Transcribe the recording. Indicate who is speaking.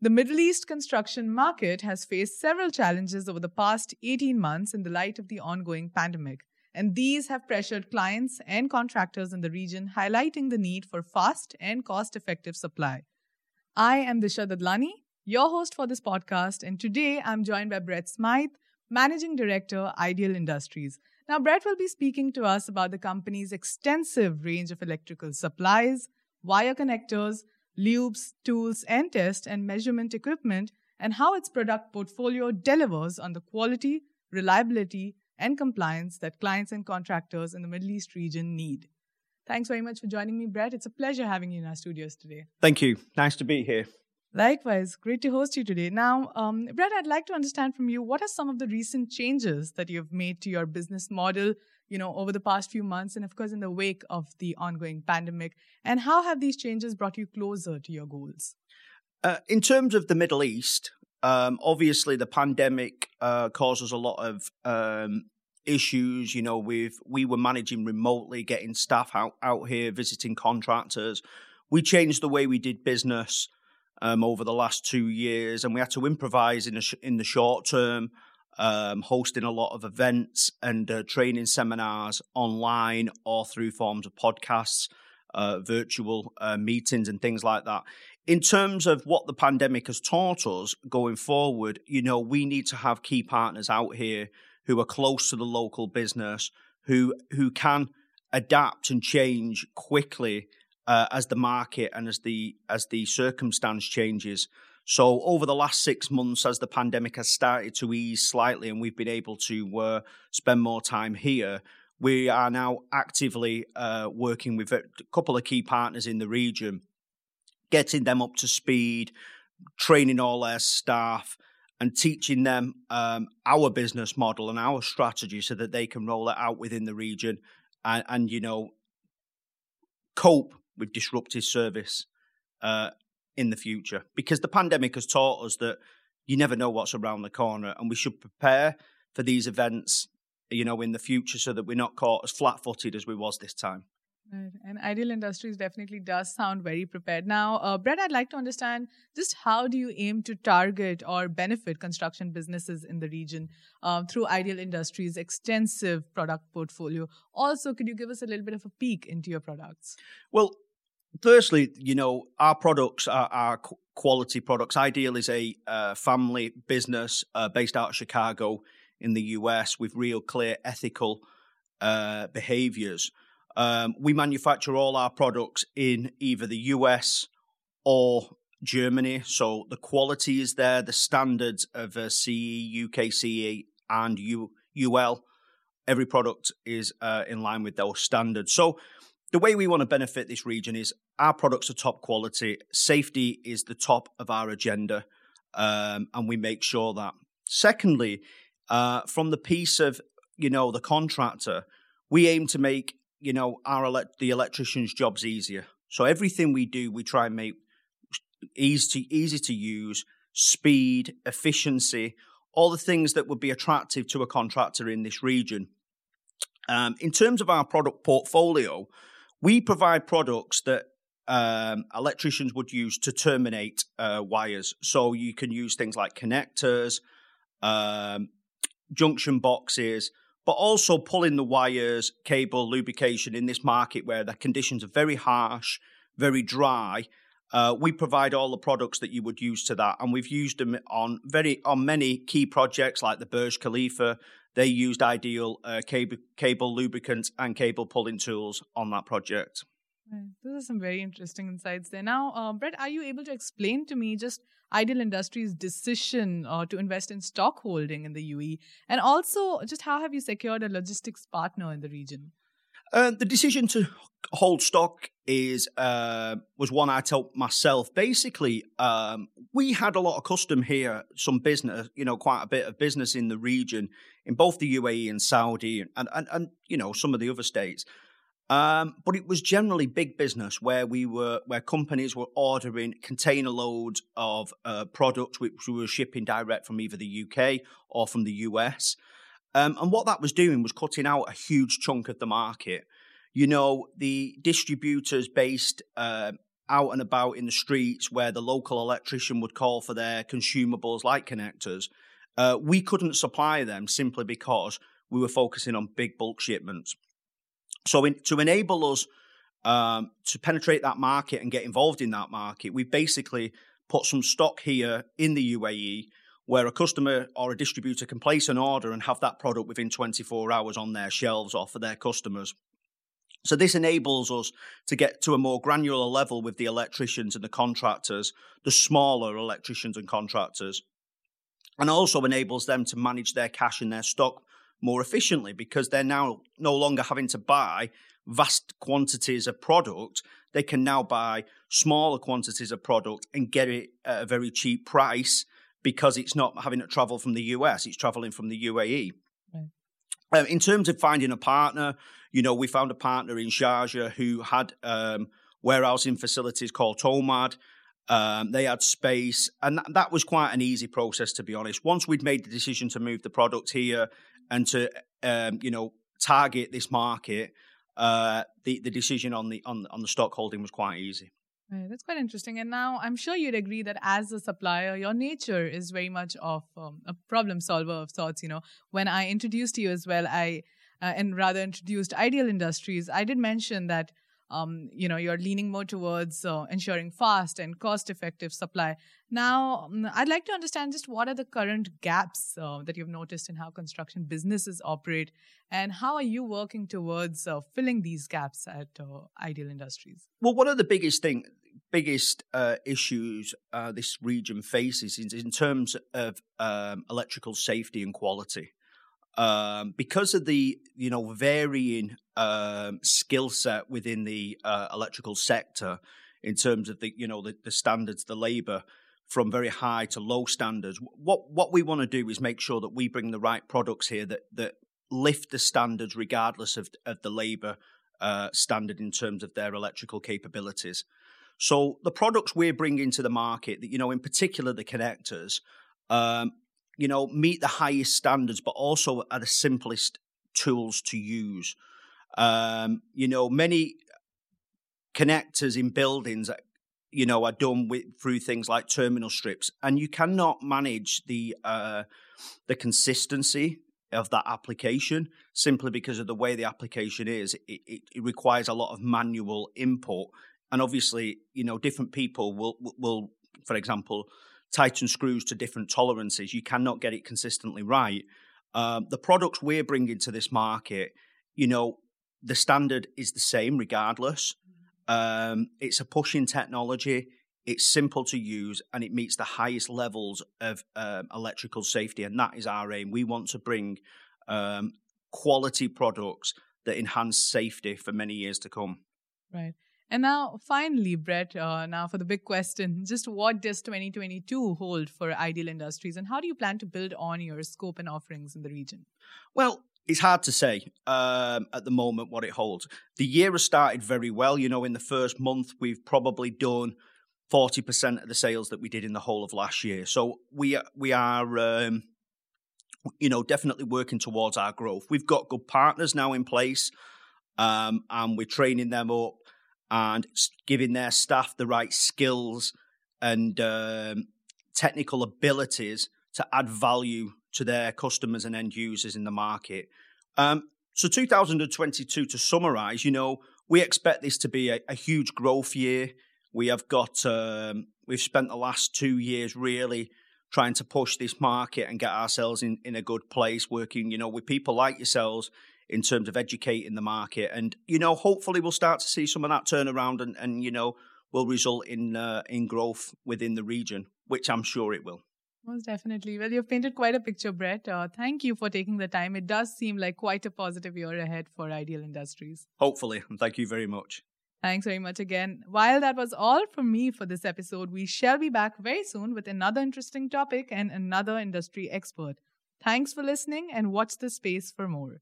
Speaker 1: The Middle East construction market has faced several challenges over the past 18 months in the light of the ongoing pandemic, and these have pressured clients and contractors in the region, highlighting the need for fast and cost effective supply. I am Disha Dadlani, your host for this podcast, and today I'm joined by Brett Smythe, Managing Director, Ideal Industries. Now, Brett will be speaking to us about the company's extensive range of electrical supplies, wire connectors, lubes, tools, and test and measurement equipment, and how its product portfolio delivers on the quality, reliability, and compliance that clients and contractors in the Middle East region need. Thanks very much for joining me, Brett. It's a pleasure having you in our studios today.
Speaker 2: Thank you. Nice to be here.
Speaker 1: Likewise, great to host you today. Now, um, Brett, I'd like to understand from you what are some of the recent changes that you've made to your business model, you know, over the past few months, and of course, in the wake of the ongoing pandemic, and how have these changes brought you closer to your goals?
Speaker 2: Uh, in terms of the Middle East, um, obviously the pandemic uh, causes a lot of um, issues. You know, with we were managing remotely, getting staff out out here, visiting contractors. We changed the way we did business um, over the last two years, and we had to improvise in, sh- in the short term, um, hosting a lot of events and uh, training seminars online or through forms of podcasts, uh, virtual uh, meetings, and things like that. In terms of what the pandemic has taught us going forward, you know, we need to have key partners out here who are close to the local business, who who can adapt and change quickly uh, as the market and as the as the circumstance changes. So over the last six months, as the pandemic has started to ease slightly, and we've been able to uh, spend more time here, we are now actively uh, working with a couple of key partners in the region, getting them up to speed, training all their staff, and teaching them um, our business model and our strategy so that they can roll it out within the region and, and you know cope with disruptive service uh, in the future because the pandemic has taught us that you never know what's around the corner and we should prepare for these events you know in the future so that we're not caught as flat-footed as we was this time
Speaker 1: Right. And Ideal Industries definitely does sound very prepared. Now, uh, Brett, I'd like to understand just how do you aim to target or benefit construction businesses in the region uh, through Ideal Industries' extensive product portfolio? Also, could you give us a little bit of a peek into your products?
Speaker 2: Well, firstly, you know, our products are, are quality products. Ideal is a uh, family business uh, based out of Chicago in the US with real clear ethical uh, behaviors. Um, we manufacture all our products in either the US or Germany. So the quality is there, the standards of uh, CE, UKCE, and U- UL. Every product is uh, in line with those standards. So the way we want to benefit this region is our products are top quality, safety is the top of our agenda, um, and we make sure that. Secondly, uh, from the piece of you know the contractor, we aim to make you know our ele- the electrician's jobs easier. So everything we do, we try and make easy to easy to use, speed, efficiency, all the things that would be attractive to a contractor in this region. Um, in terms of our product portfolio, we provide products that um, electricians would use to terminate uh, wires. So you can use things like connectors, um, junction boxes, but also pulling the wires, cable, lubrication in this market where the conditions are very harsh, very dry. Uh, we provide all the products that you would use to that, and we've used them on very on many key projects like the Burj Khalifa, they used ideal uh, cable, cable lubricants and cable pulling tools on that project.
Speaker 1: Those are some very interesting insights there. Now, uh, Brett, are you able to explain to me just Ideal Industries' decision uh, to invest in stock holding in the UAE, and also just how have you secured a logistics partner in the region?
Speaker 2: Uh, the decision to hold stock is uh, was one I told myself. Basically, um, we had a lot of custom here, some business, you know, quite a bit of business in the region, in both the UAE and Saudi, and and, and you know some of the other states. Um, but it was generally big business where we were, where companies were ordering container loads of uh, products which we were shipping direct from either the UK or from the US. Um, and what that was doing was cutting out a huge chunk of the market. You know, the distributors based uh, out and about in the streets where the local electrician would call for their consumables like connectors, uh, we couldn't supply them simply because we were focusing on big bulk shipments. So, in, to enable us um, to penetrate that market and get involved in that market, we basically put some stock here in the UAE where a customer or a distributor can place an order and have that product within 24 hours on their shelves or for their customers. So this enables us to get to a more granular level with the electricians and the contractors, the smaller electricians and contractors, and also enables them to manage their cash and their stock more efficiently because they're now no longer having to buy vast quantities of product. They can now buy smaller quantities of product and get it at a very cheap price because it's not having to travel from the US, it's traveling from the UAE. Right. Um, in terms of finding a partner, you know, we found a partner in Sharjah who had um, warehousing facilities called Tomad. Um, they had space, and that, that, was quite an easy process, to be honest. Once we'd made the decision to move the product here and to, um, you know, target this market, uh, the the decision on the on on the stock holding was quite easy.
Speaker 1: Right, that's quite interesting. And now I'm sure you'd agree that as a supplier, your nature is very much of um, a problem solver of sorts. You know, when I introduced you as well, I uh, and rather introduced Ideal Industries, I did mention that um, you know you're leaning more towards uh, ensuring fast and cost-effective supply. Now, um, I'd like to understand just what are the current gaps uh, that you've noticed in how construction businesses operate, and how are you working towards uh, filling these gaps at uh, Ideal Industries?
Speaker 2: Well, one of the biggest thing, biggest uh, issues uh, this region faces is in terms of um, electrical safety and quality. Um, because of the you know varying um, skill set within the uh, electrical sector in terms of the you know the, the standards, the labour from very high to low standards. What what we want to do is make sure that we bring the right products here that that lift the standards regardless of of the labour uh, standard in terms of their electrical capabilities. So the products we're bringing to the market, that you know, in particular the connectors, um, you know, meet the highest standards, but also are the simplest tools to use. Um, you know, many connectors in buildings, you know, are done with through things like terminal strips, and you cannot manage the uh, the consistency of that application simply because of the way the application is. It, it, it requires a lot of manual input and obviously, you know, different people will will, for example, tighten screws to different tolerances. You cannot get it consistently right. Um, the products we're bringing to this market, you know, the standard is the same regardless. Um, it's a pushing technology. It's simple to use and it meets the highest levels of um, electrical safety, and that is our aim. We want to bring um, quality products that enhance safety for many years to come.
Speaker 1: Right. And now, finally, Brett, uh, now for the big question just what does 2022 hold for Ideal Industries and how do you plan to build on your scope and offerings in the region?
Speaker 2: Well, it's hard to say um, at the moment what it holds. The year has started very well. You know, in the first month, we've probably done 40% of the sales that we did in the whole of last year. So we, we are. Um, you know, definitely working towards our growth. We've got good partners now in place, um, and we're training them up and giving their staff the right skills and um, technical abilities to add value to their customers and end users in the market. Um, so 2022, to summarize, you know, we expect this to be a, a huge growth year. We have got, um, we've spent the last two years really trying to push this market and get ourselves in, in a good place, working, you know, with people like yourselves in terms of educating the market. And, you know, hopefully we'll start to see some of that turnaround and, and you know, will result in uh, in growth within the region, which I'm sure it will.
Speaker 1: Most definitely. Well, you've painted quite a picture, Brett. Uh, thank you for taking the time. It does seem like quite a positive year ahead for Ideal Industries.
Speaker 2: Hopefully. And thank you very much.
Speaker 1: Thanks very much again. While that was all from me for this episode, we shall be back very soon with another interesting topic and another industry expert. Thanks for listening and watch the space for more.